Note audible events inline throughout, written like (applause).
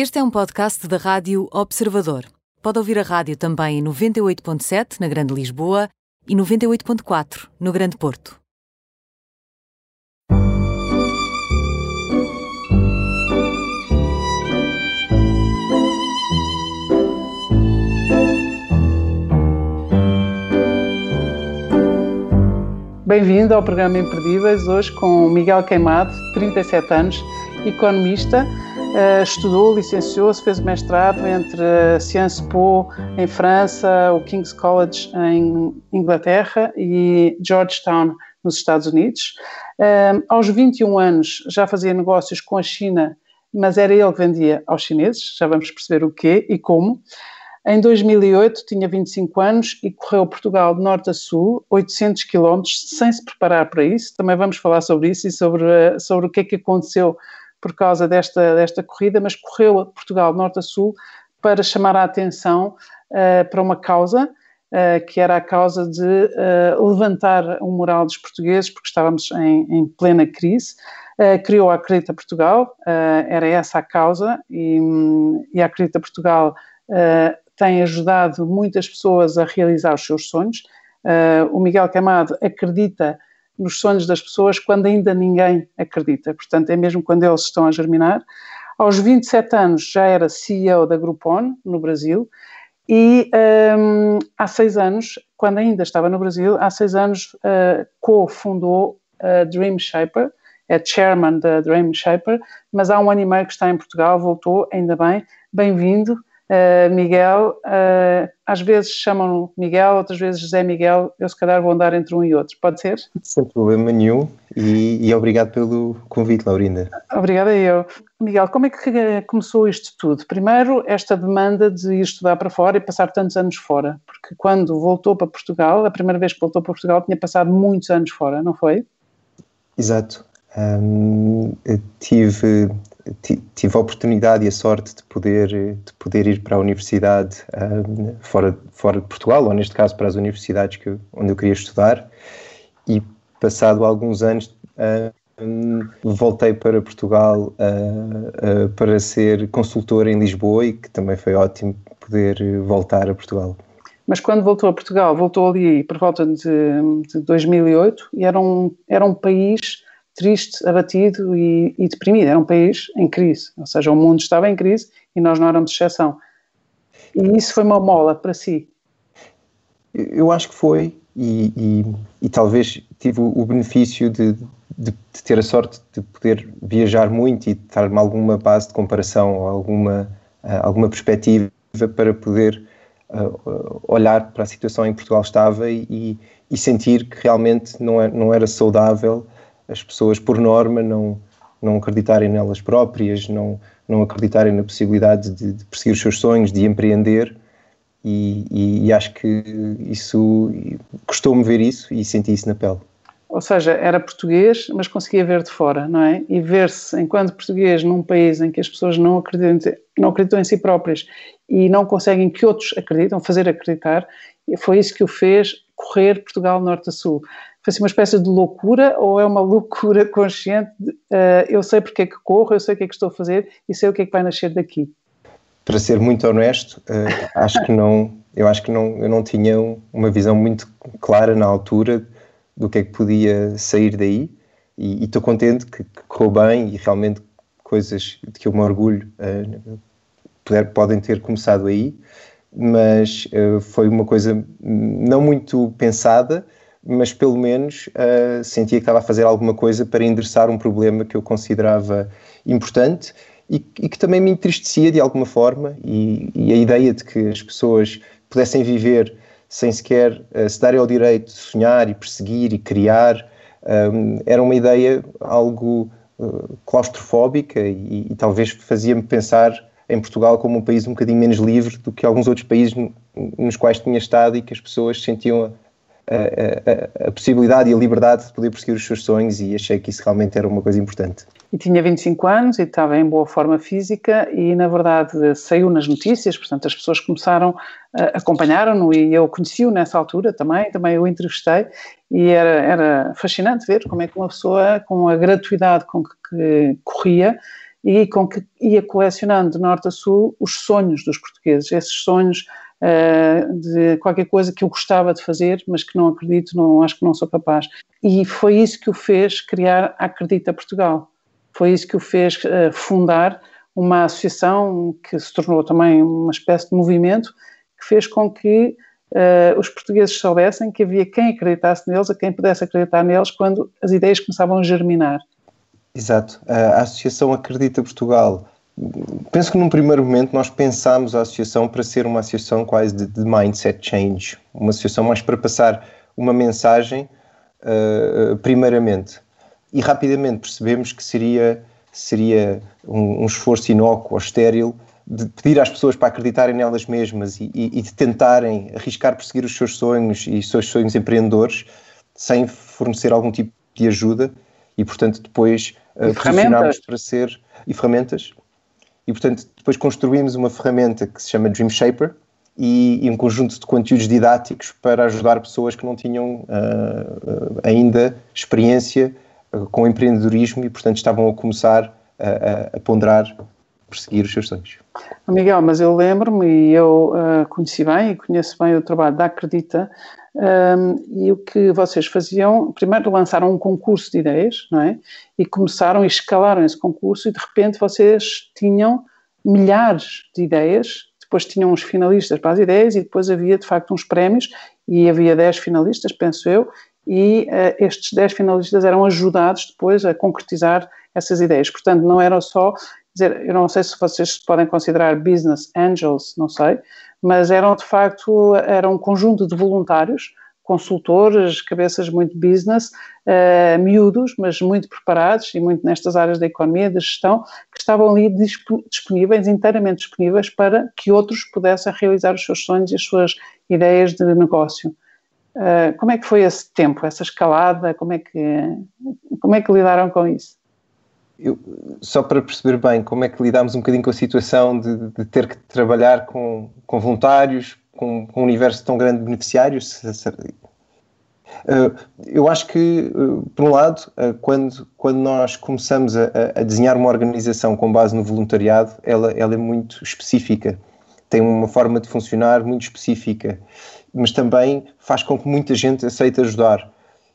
Este é um podcast da Rádio Observador. Pode ouvir a rádio também em 98.7 na Grande Lisboa e 98.4 no Grande Porto. Bem-vindo ao programa Imperdíveis, hoje com Miguel Queimado, 37 anos, economista, uh, estudou, licenciou-se, fez mestrado entre a Sciences Po em França, o King's College em Inglaterra e Georgetown nos Estados Unidos. Uh, aos 21 anos já fazia negócios com a China, mas era ele que vendia aos chineses, já vamos perceber o quê e como. Em 2008 tinha 25 anos e correu Portugal de norte a sul, 800 quilómetros, sem se preparar para isso. Também vamos falar sobre isso e sobre, eh, sobre o que é que aconteceu por causa desta, desta corrida, mas correu Portugal de norte a sul para chamar a atenção uh, para uma causa, uh, que era a causa de uh, levantar o moral dos portugueses, porque estávamos em, em plena crise. criou a Acredita Portugal, era essa a causa, e, e a Acredita Portugal tem ajudado muitas pessoas a realizar os seus sonhos. o Miguel Camado acredita nos sonhos das pessoas quando ainda ninguém acredita. Portanto, é mesmo quando eles estão a germinar. Aos 27 anos já era CEO da Groupon, no Brasil, e um, há seis anos, quando ainda estava no Brasil, há seis anos uh, co-fundou a Dream Shaper, é chairman da Dream Shaper, mas há um ano e meio que está em Portugal, voltou, ainda bem, bem-vindo. Uh, Miguel, uh, às vezes chamam Miguel, outras vezes José Miguel, eu se calhar vou andar entre um e outro, pode ser? Sem problema nenhum e, e obrigado pelo convite, Laurinda. Obrigada eu. Miguel, como é que começou isto tudo? Primeiro, esta demanda de ir estudar para fora e passar tantos anos fora, porque quando voltou para Portugal, a primeira vez que voltou para Portugal, tinha passado muitos anos fora, não foi? Exato. Tive tive a oportunidade e a sorte de poder, de poder ir para a universidade um, fora, fora de Portugal, ou neste caso para as universidades que onde eu queria estudar, e passado alguns anos um, voltei para Portugal uh, uh, para ser consultor em Lisboa e que também foi ótimo poder voltar a Portugal. Mas quando voltou a Portugal, voltou ali por volta de, de 2008 e era um, era um país triste, abatido e, e, deprimido. Era um país em crise, ou seja, o mundo estava em crise e nós não éramos exceção. E isso foi uma mola para si? Eu acho que foi, e, e, e talvez tive o benefício de, de, de, ter a sorte de poder viajar muito e dar-me alguma base de comparação, alguma, uh, alguma perspectiva para poder uh, olhar para a situação em Portugal estava e, e sentir que realmente não, é, não era saudável as pessoas, por norma, não, não acreditarem nelas próprias, não, não acreditarem na possibilidade de, de perseguir os seus sonhos, de empreender. E, e, e acho que isso custou-me ver isso e senti isso na pele. Ou seja, era português, mas conseguia ver de fora, não é? E ver-se enquanto português num país em que as pessoas não acreditam, não acreditam em si próprias e não conseguem que outros acreditam, fazer acreditar, foi isso que o fez correr Portugal norte a sul foi assim uma espécie de loucura ou é uma (laughs) loucura consciente? De, uh, eu sei porque é que corro, eu sei o que é que estou a fazer e sei o que é que vai nascer daqui. Para ser muito honesto, uh, acho que não, eu acho que não, eu não tinha uma visão muito clara na altura do que é que podia sair daí e estou contente que, que correu bem e realmente coisas de que eu me orgulho uh, puder, podem ter começado aí, mas foi uma coisa não muito pensada, mas pelo menos uh, sentia que estava a fazer alguma coisa para endereçar um problema que eu considerava importante e, e que também me entristecia de alguma forma. E, e, a ideia de que as pessoas pudessem viver sem sequer uh, se darem ao direito de sonhar e perseguir e criar um, ah, era uma ideia algo uh, claustrofóbica e, e talvez fazia-me pensar em Portugal como um país um bocadinho menos livre do que alguns outros países nos quais tinha estado e que as pessoas sentiam a, a, possibilidade e a liberdade de poder perseguir os seus sonhos e achei que isso realmente era uma coisa importante. E tinha 25 anos e estava em boa forma física e, na verdade, saiu nas notícias, portanto, as pessoas começaram, acompanharam-no e eu conheci-o nessa altura também, também o entrevistei e era, era fascinante ver como é que uma pessoa, com a gratuidade com que, que corria, e com que ia colecionando de norte a sul os sonhos dos portugueses, esses sonhos uh, de qualquer coisa que eu gostava de fazer, mas que não acredito, não acho que não sou capaz. E foi isso que o fez criar a Acredita Portugal. Foi isso que o fez uh, fundar uma associação que se tornou também uma espécie de movimento que fez com que uh, os portugueses soubessem que havia quem acreditasse neles, a quem pudesse acreditar neles quando as ideias começavam a germinar. Exato. A Associação Acredita Portugal. Penso que num primeiro momento nós pensámos a associação para ser uma associação quase de, de mindset change, uma associação mais para passar uma mensagem, uh, primeiramente. E rapidamente percebemos que seria, seria um, um esforço inócuo ou estéril de pedir às pessoas para acreditarem nelas mesmas e, e, e, de tentarem arriscar perseguir os seus sonhos e os seus sonhos empreendedores sem fornecer algum tipo de ajuda e, portanto, depois uh, para ser e ferramentas e, portanto, depois construímos uma ferramenta que se chama Dream Shaper e, e um conjunto de conteúdos didáticos para ajudar pessoas que não tinham uh, ainda experiência uh, com empreendedorismo e, portanto, estavam a começar a, a ponderar perseguir os seus sonhos. Miguel, mas eu lembro-me e eu uh, conheci bem e conheço bem o trabalho da Acredita um, ehm, e o que vocês faziam, primeiro lançaram um concurso de ideias, não é? E começaram e escalaram esse concurso e de repente vocês tinham milhares de ideias, depois tinham uns finalistas para as ideias e depois havia de facto uns prémios e havia 10 finalistas, penso eu, e uh, estes 10 finalistas eram ajudados depois a concretizar essas ideias. Portanto, não eram só dizer, eu não sei se vocês podem considerar business angels, não sei, mas eram de facto, era um conjunto de voluntários, consultores, cabeças muito business, uh, miúdos, mas muito preparados e muito nestas áreas da economia, da gestão, que estavam ali disponíveis, inteiramente disponíveis para que outros pudessem realizar os seus sonhos e as suas ideias de negócio. Uh, como é que foi esse tempo, essa escalada? Como é que, como é que lidaram com isso? Eu, só para perceber bem como é que lidámos um bocadinho com a situação de, de ter que trabalhar com, com voluntários, com, com, um universo tão grande de beneficiários. Uh, eu acho que, uh, por um lado, uh, quando, quando nós começamos a, a, desenhar uma organização com base no voluntariado, ela, ela é muito específica, tem uma forma de funcionar muito específica, mas também faz com que muita gente aceite ajudar.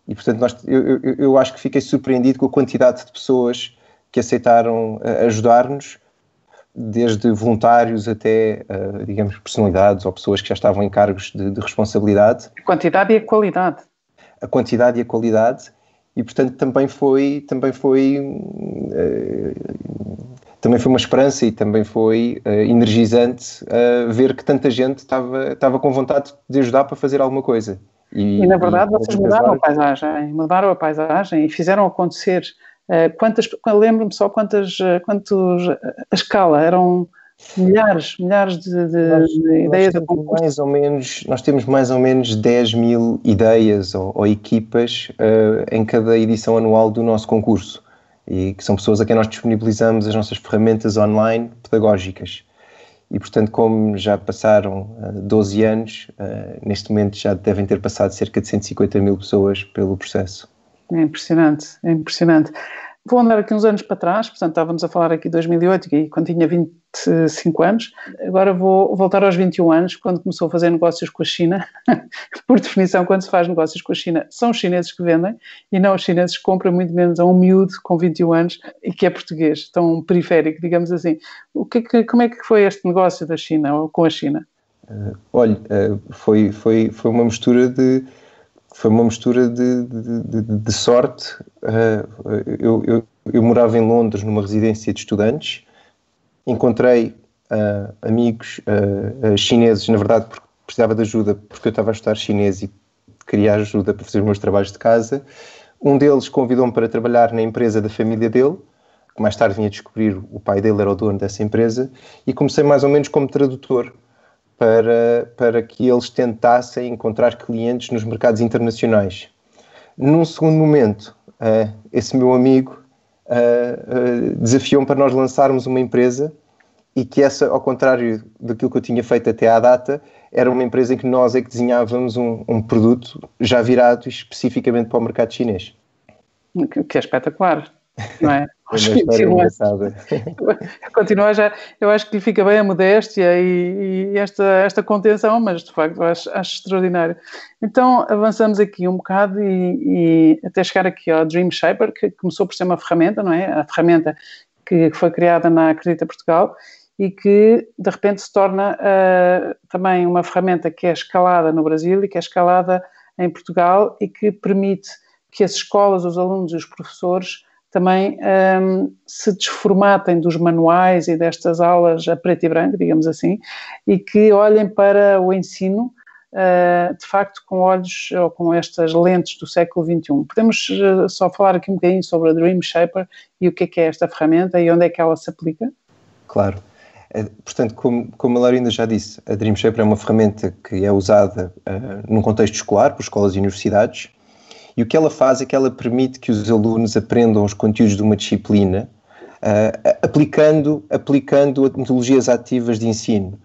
E, portanto, nós, eu, eu, eu acho que fiquei surpreendido com a quantidade de pessoas que aceitaram eh, ajudar-nos, desde voluntários até, uh, digamos, personalidades ou pessoas que já estavam em cargos de, de, responsabilidade. A quantidade e a qualidade. A quantidade e a qualidade. E, portanto, também foi, também foi, uh, também foi uma esperança e também foi energizante ver que tanta gente estava, estava com vontade de ajudar para fazer alguma coisa. E, e na verdade, e, vocês mudaram a paisagem, mudaram a paisagem e fizeram acontecer eh, quantas, lembro-me só quantas, eh, quantos, a escala, eram milhares, milhares de, de, nós, de ideias nós temos mais ou menos Nós temos mais ou menos 10 mil ideias ou, ou equipas uh, em cada edição anual do nosso concurso e que são pessoas a quem nós disponibilizamos as nossas ferramentas online pedagógicas. E, portanto, como já passaram uh, 12 anos, uh, neste momento já devem ter passado cerca de 150 mil pessoas pelo processo. É impressionante, é impressionante. Vou andar aqui uns anos para trás, portanto estávamos a falar aqui de 2008, quando tinha 25 anos. Agora vou voltar aos 21 anos, quando começou a fazer negócios com a China. (laughs) Por definição, quando se faz negócios com a China, são os chineses que vendem e não os chineses que compram muito menos a um miúdo com 21 anos e que é português, tão periférico, digamos assim. O que, como é que foi este negócio da China ou com a China? Uh, olha, uh, foi, foi, foi uma mistura de foi uma mistura de, de, de, de sorte. Uh, eu, eu, eu, morava em Londres numa residência de estudantes, encontrei uh, amigos uh, chineses, na verdade, porque precisava de ajuda, porque eu estava a estudar chinês e queria ajuda para fazer os meus trabalhos de casa. Um deles convidou-me para trabalhar na empresa da família dele, que mais tarde vinha descobrir o pai dele era o dono dessa empresa, e comecei mais ou menos como tradutor para, para que eles tentassem encontrar clientes nos mercados internacionais. Num segundo momento, uh, esse meu amigo uh, desafiou-me para nós lançarmos uma empresa e que essa, ao contrário daquilo que eu tinha feito até à data, era uma empresa em que nós é que desenhávamos um, um produto já virado especificamente para o mercado chinês. Que é espetacular, não é? (laughs) acho que continua, (laughs) continua já, eu acho que lhe fica bem a modéstia e, e esta, esta contenção, mas de facto acho, acho, extraordinário. Então avançamos aqui um bocado e, e, até chegar aqui ao Dream Shaper, que começou por ser uma ferramenta, não é? A ferramenta que, que foi criada na Acredita Portugal e que de repente se torna uh, também uma ferramenta que é escalada no Brasil e que é escalada em Portugal e que permite que as escolas, os alunos e os professores também um, se desformatem dos manuais e destas aulas a preto e branco, digamos assim, e que olhem para o ensino uh, de facto com olhos ou com estas lentes do século XXI. Podemos uh, só falar aqui um bocadinho sobre a Dream Shaper e o que é que é esta ferramenta e onde é que ela se aplica? Claro. É, portanto, como, como a Laurinda já disse, a Dream Shaper é uma ferramenta que é usada uh, num contexto escolar por escolas e universidades e o que ela faz é que ela permite que os alunos aprendam os conteúdos de uma disciplina uh, aplicando, aplicando metodologias ativas de ensino.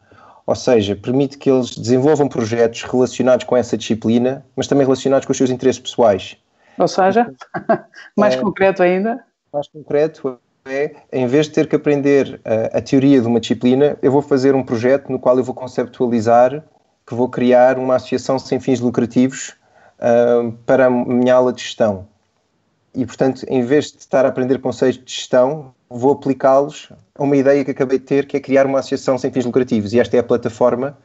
Ou seja, permite que eles desenvolvam projetos relacionados com essa disciplina, mas também relacionados com os seus interesses pessoais. Ou seja, (laughs) mais é, concreto ainda? Mais concreto é, em vez de ter que aprender a, a teoria de uma disciplina, eu vou fazer um projeto no qual eu vou conceptualizar que vou criar uma associação sem fins lucrativos para a minha aula de gestão. E, portanto, em vez de estar a aprender conceitos de gestão, vou aplicá-los a uma ideia que acabei de ter, que é criar uma associação sem fins lucrativos. E esta é a plataforma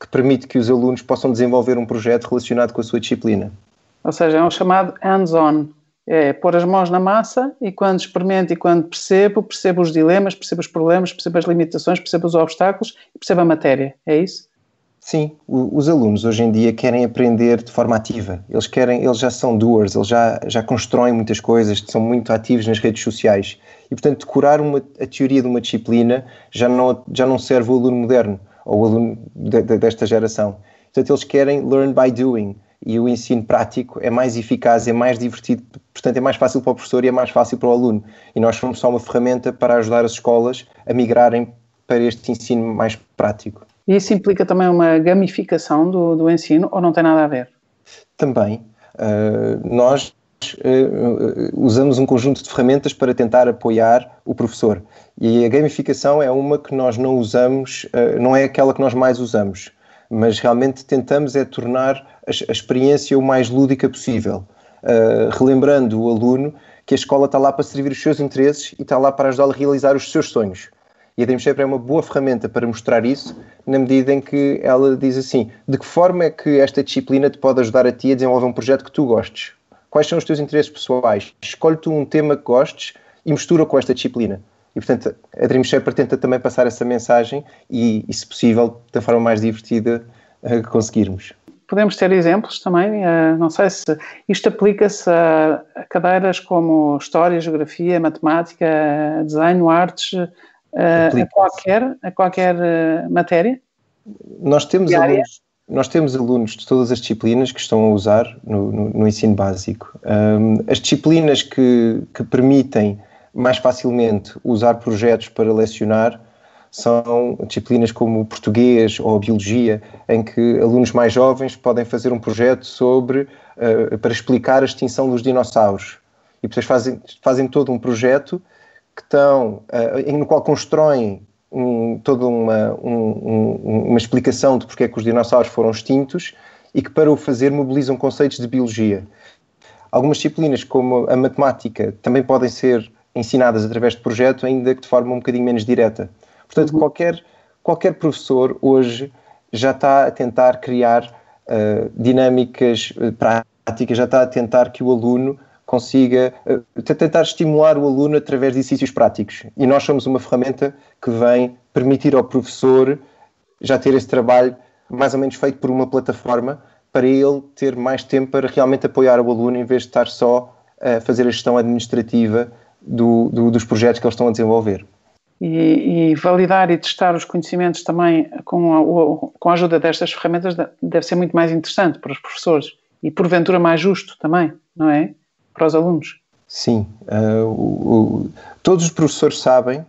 que permite que os alunos possam desenvolver um projeto relacionado com a sua disciplina. Ou seja, é um chamado hands-on. É pôr as mãos na massa e quando experimento e quando percebo, percebo os dilemas, percebo os problemas, percebo as limitações, percebo os obstáculos e percebo a matéria. É isso? Sim, os alunos hoje em dia querem aprender de forma ativa. Eles querem, eles já são doers, eles já, já constroem muitas coisas, são muito ativos nas redes sociais. E, portanto, decorar uma, a teoria de uma disciplina já não, já não serve o aluno moderno, ou o aluno de, de, desta geração. Portanto, eles querem learn by doing. E o ensino prático é mais eficaz, é mais divertido, portanto, é mais fácil para o professor e é mais fácil para o aluno. E nós somos só uma ferramenta para ajudar as escolas a migrarem para este ensino mais prático. E isso implica também uma gamificação do, do ensino ou não tem nada a ver? Também. Uh, nós uh, usamos um conjunto de ferramentas para tentar apoiar o professor. E a gamificação é uma que nós não usamos, uh, não é aquela que nós mais usamos, mas realmente tentamos é tornar a, a experiência o mais lúdica possível, relembrando o aluno que a escola está lá para servir os seus interesses e está lá para ajudá-lo a realizar os seus sonhos. E a Dreamshaper é uma boa ferramenta para mostrar isso, na medida em que ela diz assim: de que forma é que esta disciplina te pode ajudar a ti a desenvolver um projeto que tu gostes? Quais são os teus interesses pessoais? Escolhe tu um tema que gostes e mistura com esta disciplina. E, portanto, a Dreamshaper tenta também passar essa mensagem e, e se possível, da forma mais divertida uh, conseguirmos. Podemos ter exemplos também, uh, não sei se isto aplica-se a cadeiras como História, Geografia, Matemática, Desenho, Artes, uh, a qualquer, a qualquer uh, matéria? Nós temos, alunos, nós temos alunos de todas as disciplinas que estão a usar no, no, no ensino básico. Um, as disciplinas que, que permitem mais facilmente usar projetos para lecionar são disciplinas como o português ou a biologia, em que alunos mais jovens podem fazer um projeto sobre uh, para explicar a extinção dos dinossauros. E depois fazem, fazem todo um projeto que estão, uh, no qual constroem um, toda uma, um, uma explicação de porque é que os dinossauros foram extintos e que para o fazer mobilizam conceitos de biologia. Algumas disciplinas, como a matemática, também podem ser ensinadas através de projeto, ainda que de forma um bocadinho menos direta. Portanto, uhum. qualquer, qualquer professor hoje já está a tentar criar uh, dinâmicas uh, práticas, já está a tentar que o aluno consiga uh, tentar estimular o aluno através de exercícios práticos. E nós somos uma ferramenta que vem permitir ao professor já ter esse trabalho mais ou menos feito por uma plataforma para ele ter mais tempo para realmente apoiar o aluno em vez de estar só a fazer a gestão administrativa do, do, dos projetos que eles estão a desenvolver. E, e, validar e testar os conhecimentos também com a, com a ajuda destas ferramentas deve ser muito mais interessante para os professores e porventura mais justo também, não é? Para os alunos. Sim, uh, o, o, todos os professores sabem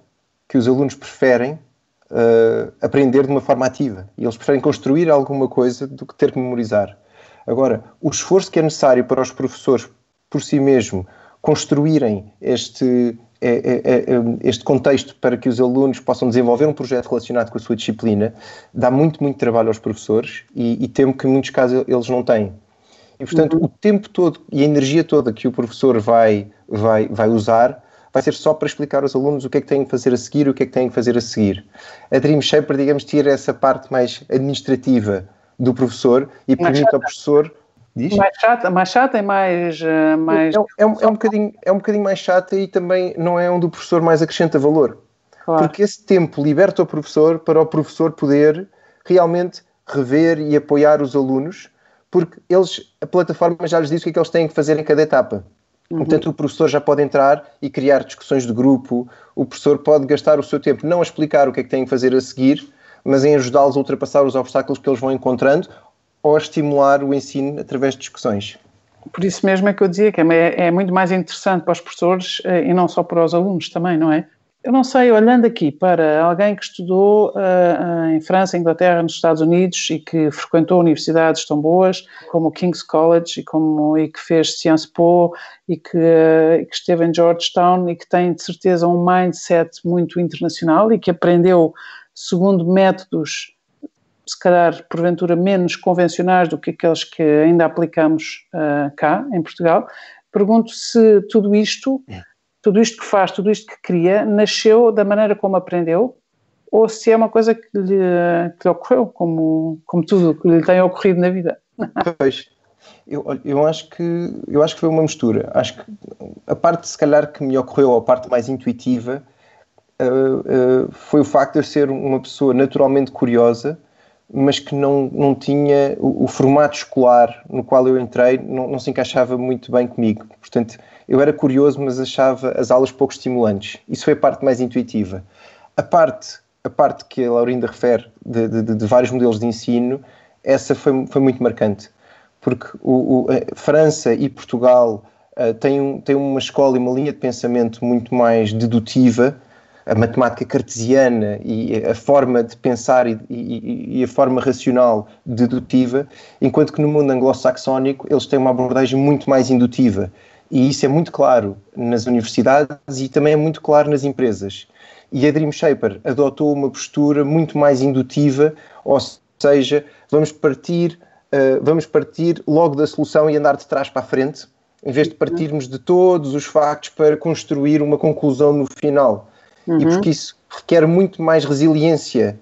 que os alunos preferem uh, aprender de uma forma ativa e eles preferem construir alguma coisa do que ter que memorizar. Agora, o esforço que é necessário para os professores por si mesmo construírem este, é, este contexto para que os alunos possam desenvolver um projeto relacionado com a sua disciplina dá muito, muito trabalho aos professores e, e temo que em muitos casos eles não têm. E, portanto, uhum. o tempo todo e a energia toda que o professor vai, vai, vai usar vai ser só para explicar aos alunos o que é que têm que fazer a seguir e o que é que têm que fazer a seguir. A Dream Shaper, digamos, tira essa parte mais administrativa do professor e mais permite chata. ao professor. Diz? Mais chata, mais chata e mais. Uh, mais... É, é, um, é, um bocadinho, é um bocadinho mais chata e também não é onde o professor mais acrescenta valor. Claro. Porque esse tempo liberta o professor para o professor poder realmente rever e apoiar os alunos, porque eles, a plataforma já lhes diz o que é que eles têm que fazer em cada etapa. Uhum. Portanto, o professor já pode entrar e criar discussões de grupo, o professor pode gastar o seu tempo não a explicar o que é que têm que fazer a seguir, mas em ajudá-los a ultrapassar os obstáculos que eles vão encontrando ou a estimular o ensino através de discussões. Por isso mesmo é que eu dizia que é, é muito mais interessante para os professores eh, e não só para os alunos também, não é? Eu não sei, olhando aqui para alguém que estudou uh, em França, Inglaterra, nos Estados Unidos e que frequentou universidades tão boas como o King's College e, como, e que fez Sciences Po e que, uh, que esteve em Georgetown e que tem de certeza um mindset muito internacional e que aprendeu segundo métodos se calhar porventura menos convencionais do que aqueles que ainda aplicamos uh, cá em Portugal. Pergunto se tudo isto tudo isto que faz, tudo isto que cria, nasceu da maneira como aprendeu ou se é uma coisa que lhe, que lhe ocorreu, como, como tudo que lhe tem ocorrido na vida. Pois, eu, eu, acho que, eu acho que foi uma mistura. Acho que a parte, se calhar, que me ocorreu, a parte mais intuitiva, uh, uh, foi o facto de eu ser uma pessoa naturalmente curiosa, mas que não, não tinha o, o formato escolar no qual eu entrei, não, não se encaixava muito bem comigo. Portanto, eu era curioso, mas achava as aulas pouco estimulantes. Isso foi a parte mais intuitiva. A parte, a parte que a Laurinda refere de, de, de vários modelos de ensino, essa foi, foi muito marcante. Porque o, o França e Portugal uh, têm, têm uma escola e uma linha de pensamento muito mais dedutiva, a matemática cartesiana e a forma de pensar e, e, e, a forma racional dedutiva, enquanto que no mundo anglo-saxónico eles têm uma abordagem muito mais indutiva. E isso é muito claro nas universidades e também é muito claro nas empresas. E a Dream Shaper adotou uma postura muito mais indutiva, ou seja, vamos partir, uh, vamos partir logo da solução e andar de trás para a frente, em vez de partirmos de todos os factos para construir uma conclusão no final. Uhum. E porque isso requer muito mais resiliência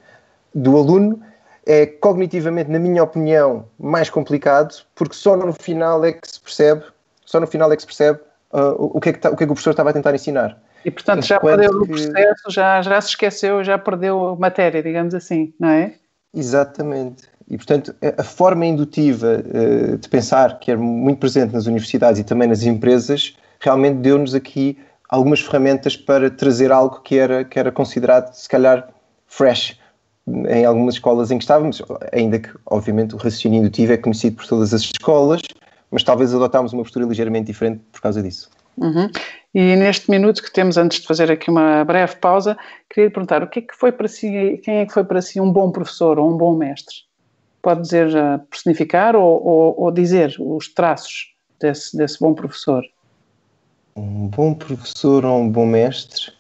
do aluno, é cognitivamente, na minha opinião, mais complicado, porque só no final é que se percebe só no final é que se percebe uh, o, que é que tá, o que é que o professor estava a tentar ensinar. E portanto já perdeu que... o processo, já, já se esqueceu, já perdeu a matéria, digamos assim, não é? Exatamente. E portanto a forma indutiva uh, de pensar que é muito presente nas universidades e também nas empresas realmente deu-nos aqui algumas ferramentas para trazer algo que era, que era considerado se calhar fresh em algumas escolas em que estávamos, ainda que obviamente o raciocínio indutivo é conhecido por todas as escolas, mas talvez adotámos uma postura ligeiramente diferente por causa disso. Uhum. E neste minuto que temos antes de fazer aqui uma breve pausa, queria lhe perguntar o que é que foi para si, quem é que foi para si um bom professor ou um bom mestre? Pode dizer uh, personificar ou, ou, ou, dizer os traços desse, desse bom professor? Um bom professor ou um bom mestre?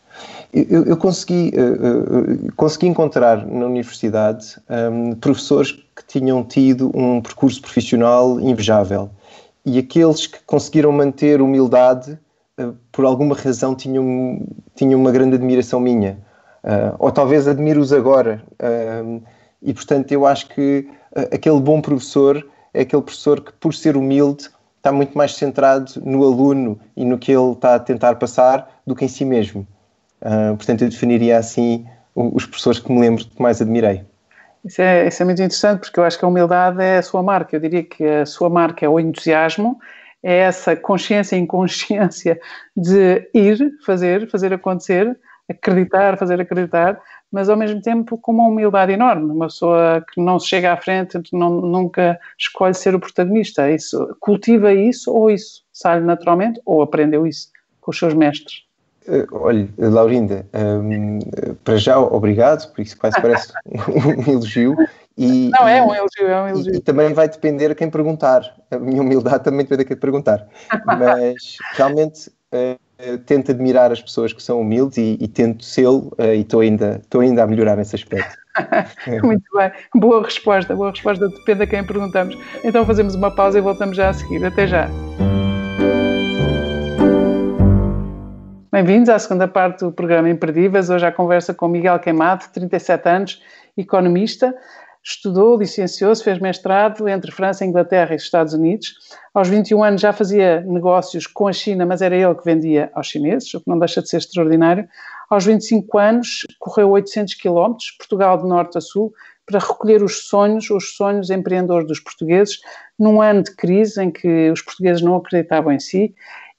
Eu, eu consegui, uh, uh, consegui encontrar na universidade um, professores que tinham tido um percurso profissional invejável e aqueles que conseguiram manter humildade, uh, por alguma razão, tinham, tinham uma grande admiração minha. Uh, ou talvez admiro-os agora. Uh, e, portanto, eu acho que aquele bom professor é aquele professor que, por ser humilde, está muito mais centrado no aluno e no que ele está a tentar passar do que em si mesmo. portanto, eu definiria assim os professores que me lembro que mais admirei. Isso é, isso é muito interessante porque eu acho que a humildade é a sua marca. Eu diria que a sua marca é o entusiasmo, é essa consciência e inconsciência de ir, fazer, fazer acontecer, acreditar, fazer acreditar, mas ao mesmo tempo com uma humildade enorme. Uma pessoa que não se chega à frente, não, nunca escolhe ser o protagonista. Isso, cultiva isso ou isso sai naturalmente ou aprendeu isso com os seus mestres. Uh, olha, Laurinda, um, para já obrigado, por isso quase parece (laughs) um elogio. E, Não, é um elogio, é um elogio. E, e, também vai depender a quem perguntar. A minha humildade (laughs) também depende a quem perguntar. Mas realmente uh, tento admirar as pessoas que são humildes e, e tento ser uh, e estou ainda, ainda a melhorar nesse aspecto. (laughs) Muito bem, boa resposta, boa resposta, depende a quem perguntamos. Então fazemos uma pausa e voltamos já a seguir. Até já. Bem-vindos à segunda parte do programa Imperdíveis. Hoje a conversa com Miguel Queimado, 37 anos, economista. Estudou, licenciou-se, fez mestrado entre França, Inglaterra e Estados Unidos. Aos 21 anos já fazia negócios com a China, mas era ele que vendia aos chineses, o que não deixa de ser extraordinário. Aos 25 anos, correu 800 quilómetros, Portugal de norte a sul, para recolher os sonhos, os sonhos empreendedores dos portugueses, num ano de crise em que os portugueses não acreditavam em si,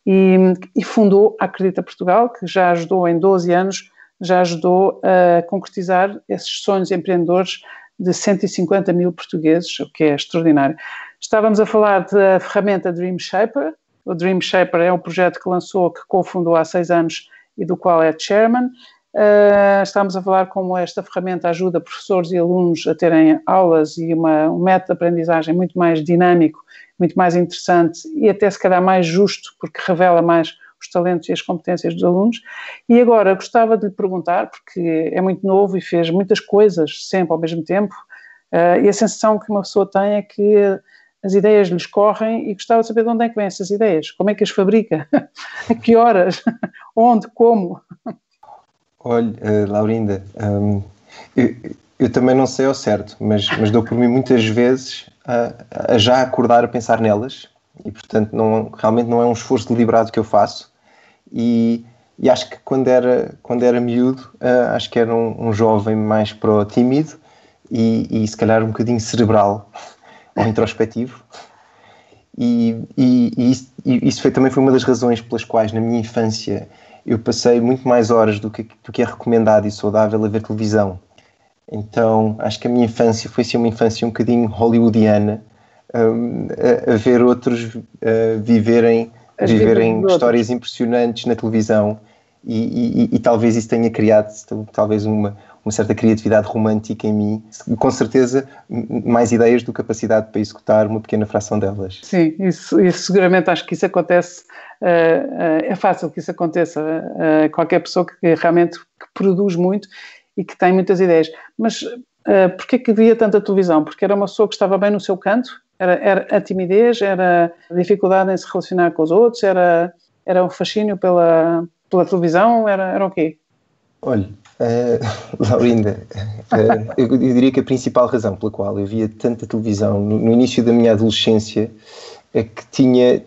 e, e fundou Acredita Portugal, que já ajudou em 12 anos, já ajudou a concretizar esses sonhos empreendedores de 150 mil portugueses, o que é extraordinário. Estávamos a falar da ferramenta Dream Shaper. O Dream Shaper é um projeto que lançou, que cofundou há seis anos e do qual é chairman. Uh, estamos a falar como esta ferramenta ajuda professores e alunos a terem aulas e uma, um método de aprendizagem muito mais dinâmico, muito mais interessante e até se calhar mais justo, porque revela mais os talentos e as competências dos alunos. E agora gostava de lhe perguntar, porque é muito novo e fez muitas coisas sempre ao mesmo tempo, uh, e a sensação que uma pessoa tem é que as ideias lhes correm e gostava de saber de onde é que vêm essas ideias, como é que as fabrica, (laughs) a que horas, (laughs) onde, como. Olha, uh, Laurinda, um, eu, eu, também não sei ao certo, mas, mas dou por mim muitas vezes a, a, já acordar a pensar nelas e, portanto, não, realmente não é um esforço deliberado que eu faço. E, e acho que quando era, quando era miúdo, uh, acho que era um, um jovem mais pro tímido e, e se calhar um bocadinho cerebral (laughs) ou introspectivo. E, e, e, isso, isso, foi, também foi uma das razões pelas quais na minha infância eu passei muito mais horas do que, do que é recomendado e saudável a ver televisão. Então acho que a minha infância foi assim uma infância um bocadinho hollywoodiana, um, a, a, ver outros uh, viverem, viverem histórias impressionantes na televisão e, e, talvez isso tenha criado talvez uma, uma certa criatividade romântica em mim, com certeza mais ideias do que capacidade para executar uma pequena fração delas. Sim, isso, isso seguramente acho que isso acontece, é fácil que isso aconteça uh, qualquer pessoa que realmente que produz muito e que tem muitas ideias. Mas uh, porquê que via tanta televisão? Porque era uma pessoa que estava bem no seu canto? Era, era a timidez? Era a dificuldade em se relacionar com os outros? Era, era o fascínio pela, pela televisão? Era, era o quê? Olha, Uh, (laughs) Laurinda, uh, eu, eu, diria que a principal razão pela qual eu via tanta televisão no, no início da minha adolescência é que tinha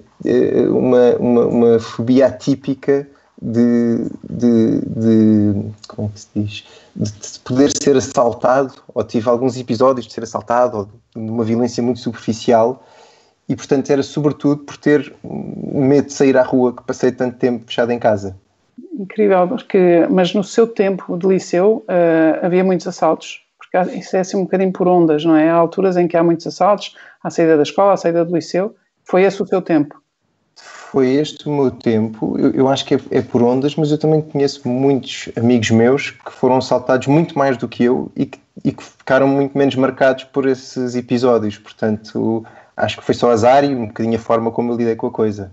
uma, uma, uma, fobia atípica de, de, de, como se diz, de, de, poder ser assaltado, ou tive alguns episódios de ser assaltado, ou de uma violência muito superficial, e portanto era sobretudo por ter medo de sair à rua, que passei tanto tempo fechado em casa incrível, porque, mas no seu tempo de liceu uh, havia muitos assaltos, porque isso é assim um bocadinho por ondas, não é? Há alturas em que há muitos assaltos, à saída da escola, à saída do liceu. Foi esse o seu tempo? Foi este o meu tempo. Eu, eu acho que é, é, por ondas, mas eu também conheço muitos amigos meus que foram assaltados muito mais do que eu e que, e que ficaram muito menos marcados por esses episódios. Portanto, acho que foi só azar e um bocadinho a forma como eu lidei com a coisa.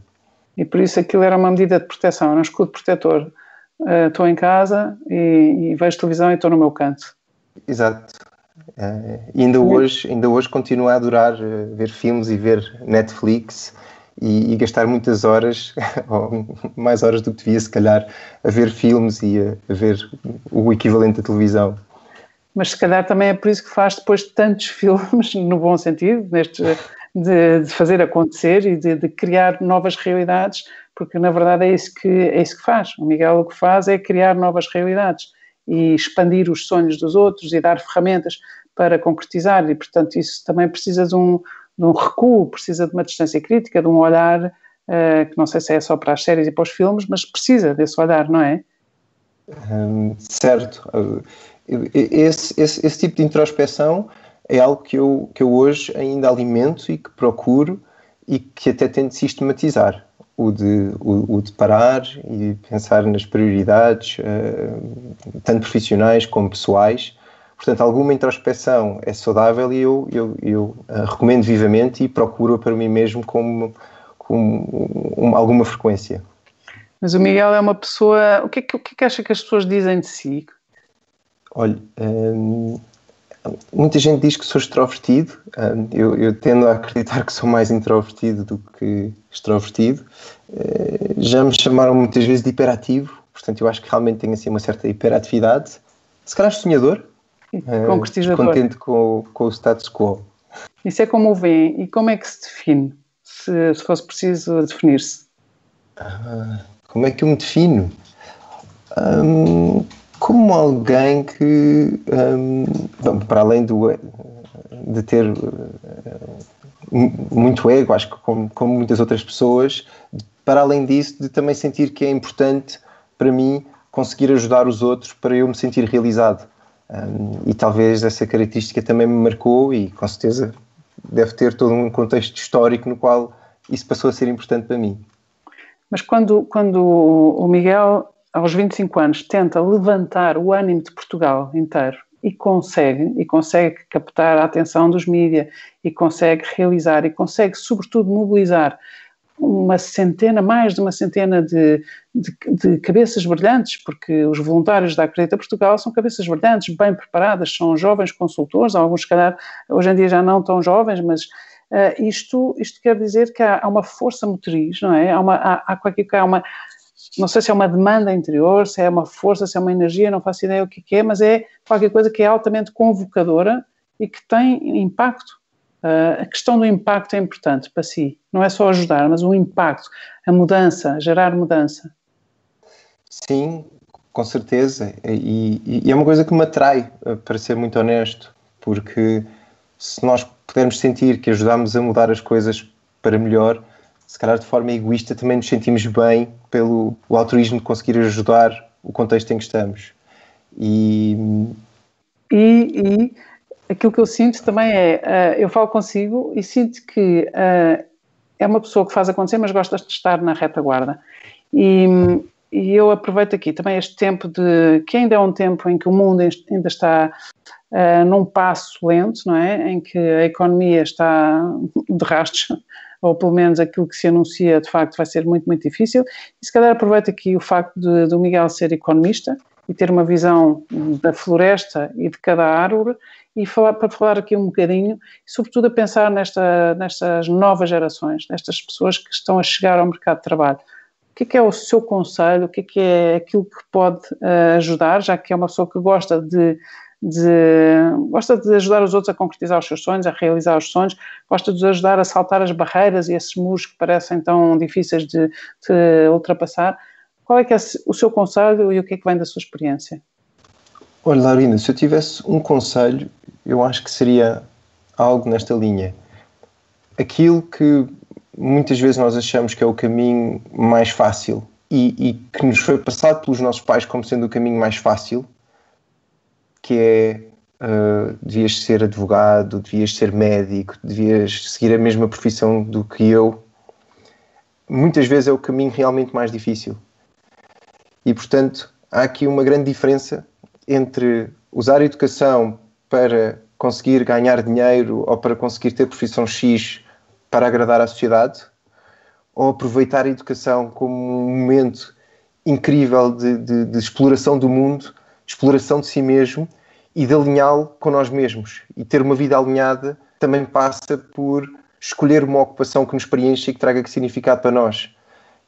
E por isso aquilo era uma medida de proteção, era um escudo protetor. Uh, estou em casa e, e, vejo televisão e estou no meu canto. Exato. Uh, ainda, hoje, ainda hoje continuo a adorar uh, ver filmes e ver Netflix e, e, gastar muitas horas, (laughs) ou mais horas do que devia, se calhar, a ver filmes e a, a ver o equivalente da televisão mas se calhar também é por isso que faz depois de tantos (laughs) filmes, no bom sentido, nestes de, de fazer acontecer e de, de, criar novas realidades, porque na verdade é isso, que, é isso que faz. O Miguel o que faz é criar novas realidades e expandir os sonhos dos outros e dar ferramentas para concretizar, e portanto isso também precisa de um, de um recuo, precisa de uma distância crítica, de um olhar uh, que não sei se é só para as séries e para os filmes, mas precisa desse olhar, não é? Hum, certo. Esse, esse, esse tipo de introspeção é algo que eu, que eu hoje ainda alimento e que procuro e que até tento sistematizar. O de, o, o de parar e pensar nas prioridades, uh, tanto profissionais como pessoais. Portanto, alguma introspeção é saudável e eu, eu, eu uh, recomendo vivamente e procuro para mim mesmo com, com alguma frequência. Mas o Miguel é uma pessoa. O que é que, o que, é que acha que as pessoas dizem de si? Olha, hum, muita gente diz que sou extrovertido. Hum, eu, eu, tendo a acreditar que sou mais introvertido do que extrovertido. Uh, já me chamaram muitas vezes de hiperativo, portanto, eu acho que realmente tenho assim uma certa hiperatividade. Se calhar sonhador. Concretizador. Contente com, com o status quo. Isso é como o vê e como é que se define, se, se fosse preciso definir-se? Ah, como é que eu me defino? Um, como alguém que, um, bom, para além do, de ter muito ego, acho que como, como muitas outras pessoas, para além disso, de também sentir que é importante para mim conseguir ajudar os outros para eu me sentir realizado. Um, e talvez essa característica também me marcou e com certeza deve ter todo um contexto histórico no qual isso passou a ser importante para mim. Mas quando, quando o Miguel, aos 25 anos, tenta levantar o ânimo de Portugal inteiro e consegue, e consegue captar a atenção dos mídias, e consegue realizar, e consegue, sobretudo, mobilizar uma centena, mais de uma centena de, de, de, cabeças brilhantes, porque os voluntários da Acredita Portugal são cabeças brilhantes, bem preparadas, são jovens consultores, alguns, se calhar, hoje em dia já não tão jovens, mas uh, isto, isto quer dizer que há, há, uma força motriz, não é? Há, uma, há, há qualquer há uma, não sei se é uma demanda interior, se é uma força, se é uma energia, não faço ideia o que é, mas é qualquer coisa que é altamente convocadora e que tem impacto Uh, a questão do impacto é importante para si. Não é só ajudar, mas o impacto, a mudança, gerar mudança. Sim, com certeza. E, e, é uma coisa que me atrai, ah, para ser muito honesto, porque se nós pudermos sentir que ajudamos a mudar as coisas para melhor, se calhar de forma egoísta também nos sentimos bem pelo o altruísmo de conseguir ajudar o contexto em que estamos. E, e, e aquilo que eu sinto também é, uh, eu falo consigo e sinto que uh, é uma pessoa que faz acontecer, mas gosta de estar na retaguarda. E, e eu aproveito aqui também este tempo de, que ainda é um tempo em que o mundo ainda está uh, num passo lento, não é? Em que a economia está (laughs) de rastros, ou pelo menos aquilo que se anuncia de facto vai ser muito, muito difícil. E se calhar aproveito aqui o facto de, do Miguel ser economista e ter uma visão da floresta e de cada árvore e falar, para falar aqui um bocadinho, e sobretudo a pensar nesta, nestas novas gerações, nestas pessoas que estão a chegar ao mercado de trabalho. O que é, que é o seu conselho? O que é, que é aquilo que pode uh, ajudar, já que é uma pessoa que gosta de, de, gosta de ajudar os outros a concretizar os seus sonhos, a realizar os sonhos, gosta de os ajudar a saltar as barreiras e esses muros que parecem tão difíceis de, de ultrapassar. Qual é que é o seu conselho e o que é que vem da sua experiência? Olha, Laurina, se eu tivesse um conselho, eu acho que seria algo nesta linha. Aquilo que muitas vezes nós achamos que é o caminho mais fácil e, e, que nos foi passado pelos nossos pais como sendo o caminho mais fácil, que é uh, devias ser advogado, devias ser médico, devias seguir a mesma profissão do que eu, muitas vezes é o caminho realmente mais difícil. E portanto há aqui uma grande diferença entre usar a educação para conseguir ganhar dinheiro ou para conseguir ter profissão X para agradar à sociedade, ou aproveitar a educação como um momento incrível de, de, de exploração do mundo, de exploração de si mesmo e de alinhá-lo com nós mesmos. E ter uma vida alinhada também passa por escolher uma ocupação que nos preencha e que traga significado para nós.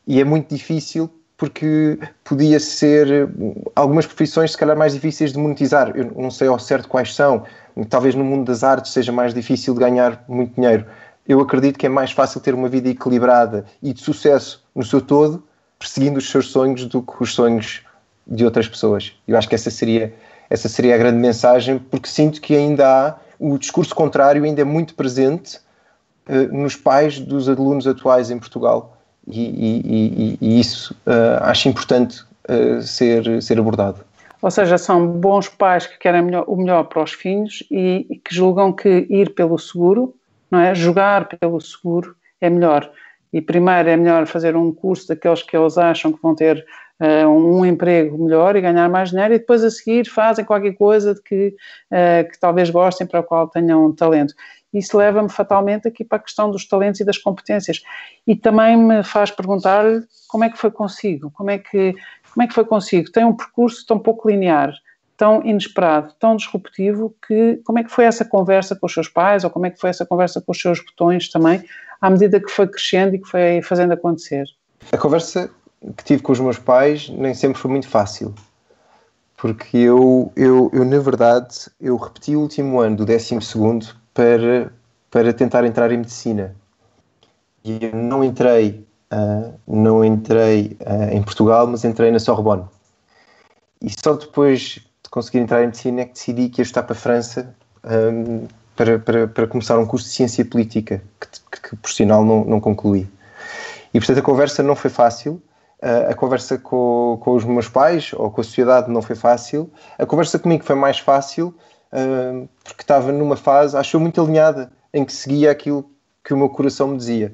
E é muito difícil porque podia ser algumas profissões se calhar mais difíceis de monetizar. Eu não sei ao certo quais são. Talvez no mundo das artes seja mais difícil de ganhar muito dinheiro. Eu acredito que é mais fácil ter uma vida equilibrada e de sucesso no seu todo, perseguindo os seus sonhos do que os sonhos de outras pessoas. Eu acho que essa seria essa seria a grande mensagem, porque sinto que ainda há o discurso contrário ainda é muito presente uh, nos pais dos alunos atuais em Portugal e, e, e isso uh, acho importante uh, ser, ser abordado. Ou seja, são bons pais que querem melhor, o melhor para os filhos e, que julgam que ir pelo seguro, não é? Jogar pelo seguro é melhor. E primeiro é melhor fazer um curso daqueles que eles acham que vão ter uh, um emprego melhor e ganhar mais dinheiro e depois a seguir fazem qualquer coisa de que, que talvez gostem, para o qual tenham talento. Isso leva-me fatalmente aqui para a questão dos talentos e das competências. E também me faz perguntar como é que foi consigo, como é que, como é que foi consigo? Tem um percurso tão pouco linear, tão inesperado, tão disruptivo, que como é que foi essa conversa com os seus pais ou como é que foi essa conversa com os seus botões também, à medida que foi crescendo e que foi fazendo acontecer? A conversa que tive com os meus pais nem sempre foi muito fácil, porque eu, eu, eu na verdade, eu repeti o último ano do 12 segundo para, para tentar entrar em medicina. E eu não entrei, uh, não entrei uh, em Portugal, mas entrei na Sorbonne. E só depois de conseguir entrar em medicina é que decidi que ia estar para a França um, para, para, para começar um curso de ciência política, que, que, que por sinal não, não concluí. E portanto a conversa não foi fácil, a conversa com, com, os meus pais ou com a sociedade não foi fácil. A conversa comigo foi mais fácil porque estava numa fase, acho muito alinhada, em que seguia aquilo que o meu coração me dizia.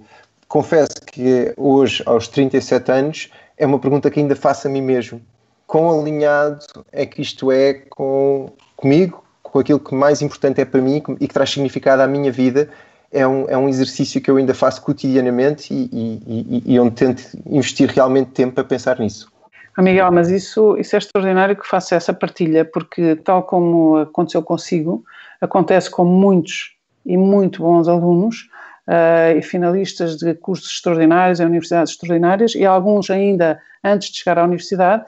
Confesso que hoje, aos 37 anos, é uma pergunta que ainda faço a mim mesmo. Quão alinhado é que isto é com, comigo, com aquilo que mais importante é para mim e que traz significado à minha vida é um, é um exercício que eu ainda faço cotidianamente e, e, e, e onde tento investir realmente tempo para pensar nisso. Miguel, mas isso, isso é extraordinário que faça essa partilha, porque tal como aconteceu consigo, acontece com muitos e muito bons alunos uh, e finalistas de cursos extraordinários em universidades extraordinárias e alguns ainda antes de chegar à universidade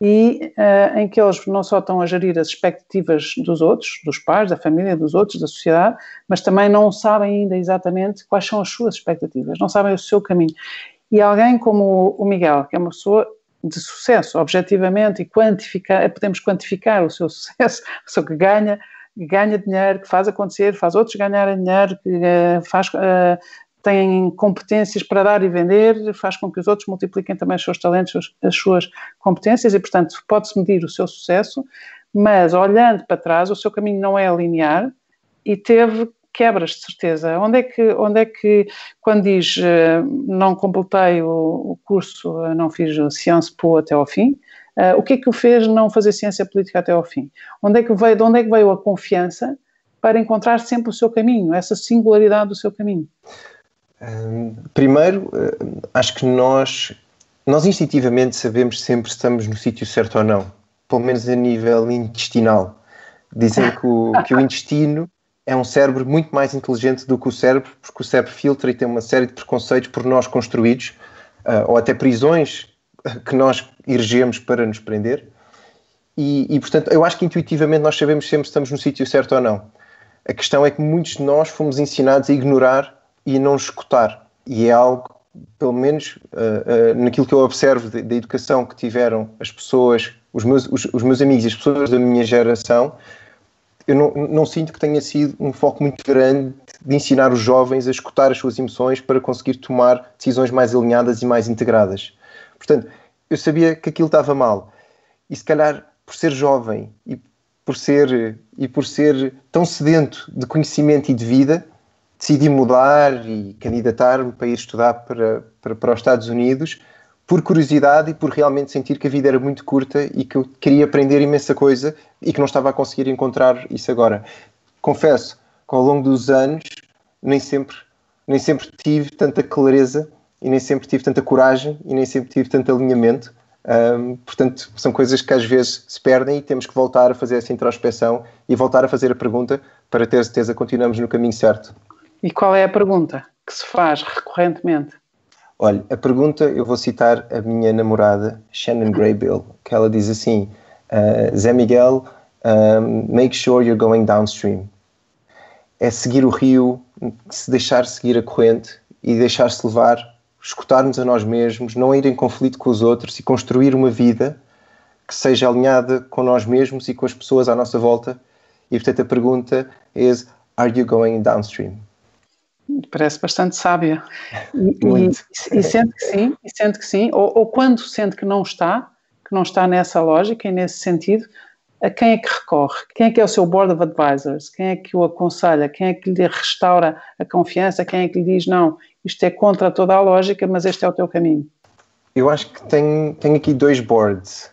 e uh, em que eles não só estão a gerir as expectativas dos outros, dos pais, da família, dos outros, da sociedade, mas também não sabem ainda exatamente quais são as suas expectativas, não sabem o seu caminho. E alguém como o Miguel, que é uma pessoa de sucesso, objetivamente, e quantificar, podemos quantificar o seu (laughs) sucesso, pessoa que ganha, ganha dinheiro, que faz acontecer, faz outros ganharem dinheiro, que uh, faz uh, tem competências para dar e vender, faz com que os outros multipliquem também os seus talentos, as suas competências e, portanto, pode-se medir o seu sucesso, mas olhando para trás, o seu caminho não é linear e teve quebras, de certeza. Onde é que, onde é que quando diz uh, não completei o, curso, uh, não fiz Sciences Po até ao fim, uh, o que é que o fez não fazer ciência política até ao fim? Onde é que veio, de onde é que veio a confiança para encontrar sempre o seu caminho, essa singularidade do seu caminho? primeiro, acho que nós, nós instintivamente sabemos sempre se estamos no sítio certo ou não, pelo menos a nível intestinal. Dizem que o, que o intestino é um cérebro muito mais inteligente do que o cérebro, porque o cérebro filtra e tem uma série de preconceitos por nós construídos, uh, ou até prisões (laughs) que nós erigemos para nos prender. E, e, portanto, eu acho que intuitivamente nós sabemos sempre se estamos no sítio certo ou não. A questão é que muitos de nós fomos ensinados a ignorar e não escutar. E é algo, pelo menos uh, uh, naquilo que eu observo da educação que tiveram as pessoas, os meus, os, os, meus amigos e as pessoas da minha geração, eu não, não sinto que tenha sido um foco muito grande de ensinar os jovens a escutar as suas emoções para conseguir tomar decisões mais alinhadas e mais integradas. Portanto, eu sabia que aquilo estava mal. E se calhar, por ser jovem e por ser, e por ser tão sedento de conhecimento e de vida, decidi mudar e candidatar-me para ir estudar para, para, para os Estados Unidos por curiosidade e por realmente sentir que a vida era muito curta e que eu queria aprender imensa coisa e que não estava a conseguir encontrar isso agora. Confesso que ao longo dos anos nem sempre, nem sempre tive tanta clareza e nem sempre tive tanta coragem e nem sempre tive tanto alinhamento. Um, portanto, são coisas que às vezes se perdem e temos que voltar a fazer essa introspeção e voltar a fazer a pergunta para ter certeza que continuamos no caminho certo. E qual é a pergunta que se faz recorrentemente? Olha, a pergunta, eu vou citar a minha namorada, Shannon Graybill, que ela diz assim: uh, Zé Miguel, um, make sure you're going downstream. É seguir o rio, se deixar seguir a corrente e deixar-se levar, escutarmos a nós mesmos, não ir em conflito com os outros e construir uma vida que seja alinhada com nós mesmos e com as pessoas à nossa volta. E portanto a pergunta é: Are you going downstream? Parece bastante sábia. E, e, e, sente que sim, e sente que sim, ou, ou, quando sente que não está, que não está nessa lógica e nesse sentido, a quem é que recorre? Quem é que é o seu board of advisors? Quem é que o aconselha? Quem é que lhe restaura a confiança? Quem é que lhe diz, não, isto é contra toda a lógica, mas este é o teu caminho? Eu acho que tenho, tenho aqui dois boards.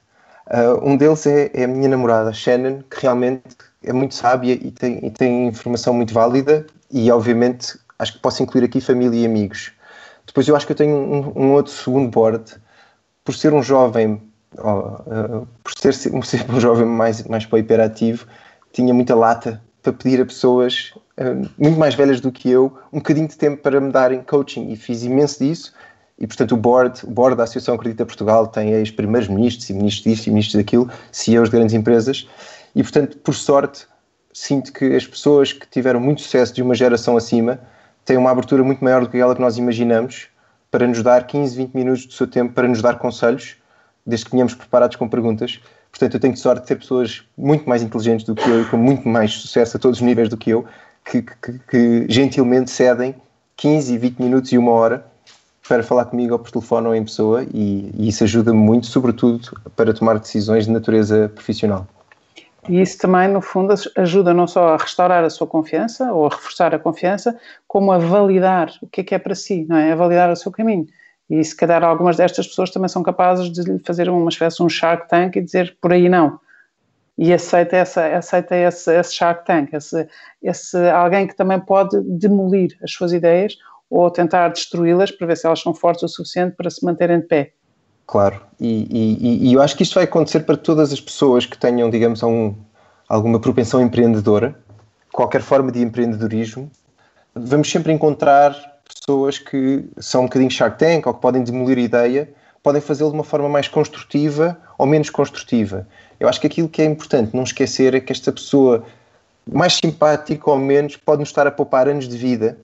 Uh, um deles é, é, a minha namorada, Shannon, que realmente é muito sábia e tem, e tem informação muito válida e, obviamente, acho que posso incluir aqui família e amigos. Depois eu acho que eu tenho um, um outro segundo board, por ser um jovem, uh, por ser, (laughs) ser um jovem mais, mais para hiperativo, tinha muita lata para pedir a pessoas uh, muito mais velhas do que eu um bocadinho de tempo para me darem coaching. E fiz imenso disso. E portanto o board, o board da Associação Acredita Portugal tem ex-primeiros ministros e ministros disto e ministros daquilo, CEOs de grandes empresas. E portanto por sorte sinto que as pessoas que tiveram muito sucesso de uma geração acima têm uma abertura muito maior do que aquela que nós imaginamos para nos dar 15, 20 minutos do seu tempo para nos dar conselhos, desde que venhamos preparados com perguntas. Portanto, eu tenho sorte de ter pessoas muito mais inteligentes do que eu e com muito mais sucesso a todos os níveis do que eu, que, que, que gentilmente cedem 15, 20 minutos e uma hora para falar comigo ou por telefone ou em pessoa e, e isso ajuda-me muito, sobretudo para tomar decisões de natureza profissional. E isso também, no fundo, ajuda não só a restaurar a sua confiança ou a reforçar a confiança, como a validar o que é que é para si, não é? A validar o seu caminho. E se calhar algumas destas pessoas também são capazes de fazer uma espécie de um Shark Tank e dizer por aí não. E aceita, essa, aceita esse, esse Shark Tank, esse, esse alguém que também pode demolir as suas ideias ou tentar destruí-las para ver se elas são fortes o suficiente para se manterem de pé. Claro, e, e, e, eu acho que isto vai acontecer para todas as pessoas que tenham, digamos, um, alguma propensão empreendedora, qualquer forma de empreendedorismo. Vamos sempre encontrar pessoas que são um bocadinho Shark Tank ou que podem demolir a ideia, podem fazê-lo de uma forma mais construtiva ou menos construtiva. Eu acho que aquilo que é importante não esquecer é que esta pessoa, mais simpática ou menos, pode nos estar a poupar anos de vida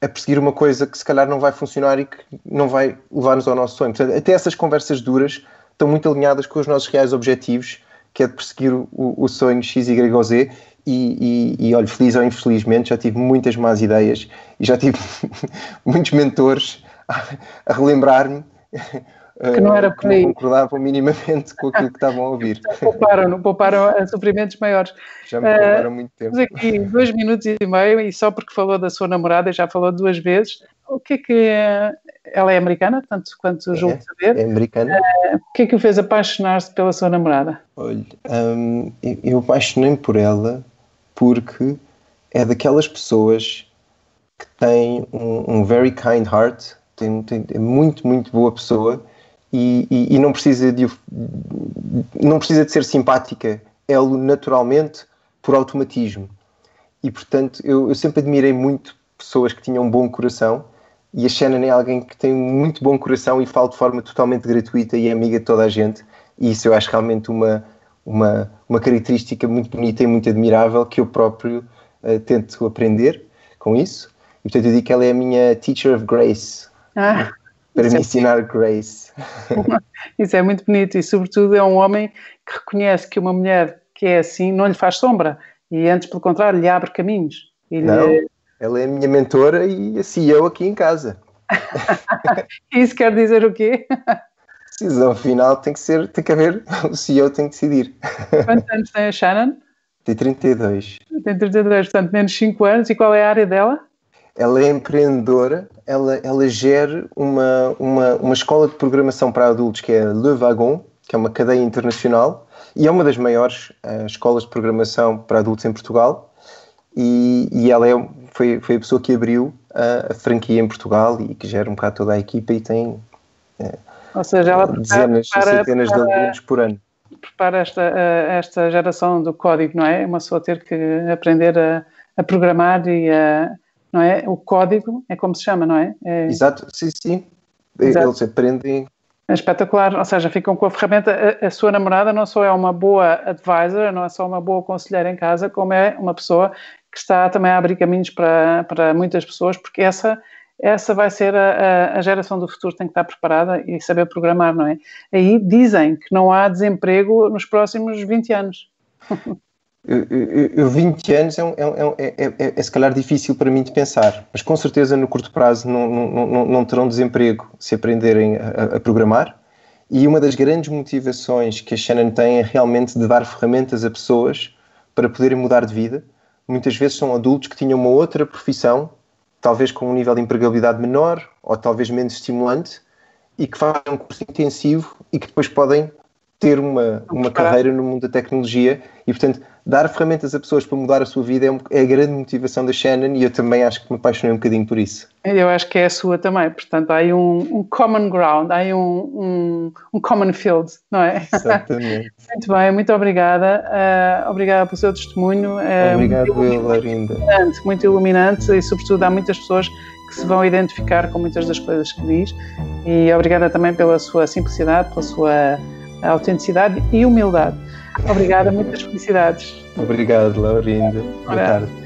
a perseguir uma coisa que se calhar não vai funcionar e que não vai levar-nos ao nosso sonho. Portanto, até essas conversas duras estão muito alinhadas com os nossos reais objetivos, que é de perseguir o, o sonho X, Y Z. E, e, e olha, feliz ou infelizmente, já tive muitas más ideias e já tive (laughs) muitos mentores a, a relembrar-me que não era por aí. não concordavam minimamente com aquilo que estavam a ouvir. (laughs) pouparam, pouparam a sofrimentos maiores. Já me pouparam uh, muito tempo. Temos aqui dois minutos e meio e só porque falou da sua namorada, já falou duas vezes, o que é que... Ela é americana, tanto quanto é, julgo saber. É americana. Uh, o que é que o fez apaixonar-se pela sua namorada? Olha, um, eu apaixonei-me por ela porque é daquelas pessoas que têm um, um very kind heart, tem, tem, é muito, muito boa pessoa e, e, não, precisa de, não precisa de ser simpática, ela naturalmente por automatismo. E portanto, eu, eu, sempre admirei muito pessoas que tinham um bom coração e a Shannon é alguém que tem muito bom coração e fala de forma totalmente gratuita e é amiga de toda a gente. E isso eu acho realmente uma, uma, uma característica muito bonita e muito admirável que eu próprio uh, tento aprender com isso. E portanto, eu digo que ela é a minha teacher of grace. Ah para me é ensinar Grace. (laughs) Isso é muito bonito e, sobretudo, é um homem que reconhece que uma mulher que é assim não lhe faz sombra e, antes, pelo contrário, lhe abre caminhos. não, lhe... ela é a minha mentora e a CEO aqui em casa. (laughs) Isso quer dizer o quê? (laughs) Decisão final tem que ser, tem que haver, o CEO tem que decidir. Quantos anos tem a Shannon? Tem 32. Tem 32, portanto, menos 5 anos. E qual é a área dela? Ela é empreendedora, ela, ela gera uma, uma, uma escola de programação para adultos que é Le Wagon, que é uma cadeia internacional e é uma das maiores uh, escolas de programação para adultos em Portugal. E, e ela é, foi, foi a pessoa que abriu a, a, franquia em Portugal e que gera um bocado toda a equipa e tem uh, Ou seja, ela dezenas, para, centenas para, de alunos por ano. Prepara esta, esta geração do código, não é? Uma pessoa ter que aprender a, a programar e a não é? O código é como se chama, não é? é... Exato, sim, sim. Exato. Eles aprendem. É espetacular, ou seja, ficam com a ferramenta. A, a, sua namorada não só é uma boa advisor, não é só uma boa conselheira em casa, como é uma pessoa que está também a abrir caminhos para, para muitas pessoas, porque essa, essa vai ser a, a, a geração do futuro, tem que estar preparada e saber programar, não é? Aí dizem que não há desemprego nos próximos 20 anos. (laughs) eu, eu, eu 20 anos é, um, é, é, é, é, se calhar difícil para mim de pensar, mas com certeza no curto prazo não, não, não, não terão desemprego se aprenderem a, a, programar. E uma das grandes motivações que a Shannon tem é realmente de dar ferramentas a pessoas para poderem mudar de vida. Muitas vezes são adultos que tinham uma outra profissão, talvez com um nível de empregabilidade menor ou talvez menos estimulante, e que fazem um curso intensivo e que depois podem ter uma, uma carreira no mundo da tecnologia e, portanto, dar ferramentas a pessoas para mudar a sua vida é, um, é, a grande motivação da Shannon e eu também acho que me apaixonei um bocadinho por isso. Eu acho que é a sua também, portanto, há aí um, um common ground, há aí um, um, common field, não é? Exatamente. (laughs) muito bem, muito obrigada. Uh, obrigada pelo seu testemunho. Uh, Obrigado, eu, Larinda. Muito iluminante e, sobretudo, há muitas pessoas que se vão identificar com muitas das coisas que diz. E obrigada também pela sua simplicidade, pela sua autenticidade e humildade. Obrigada, muitas felicidades. Obrigado, Laurinda. Boa tarde.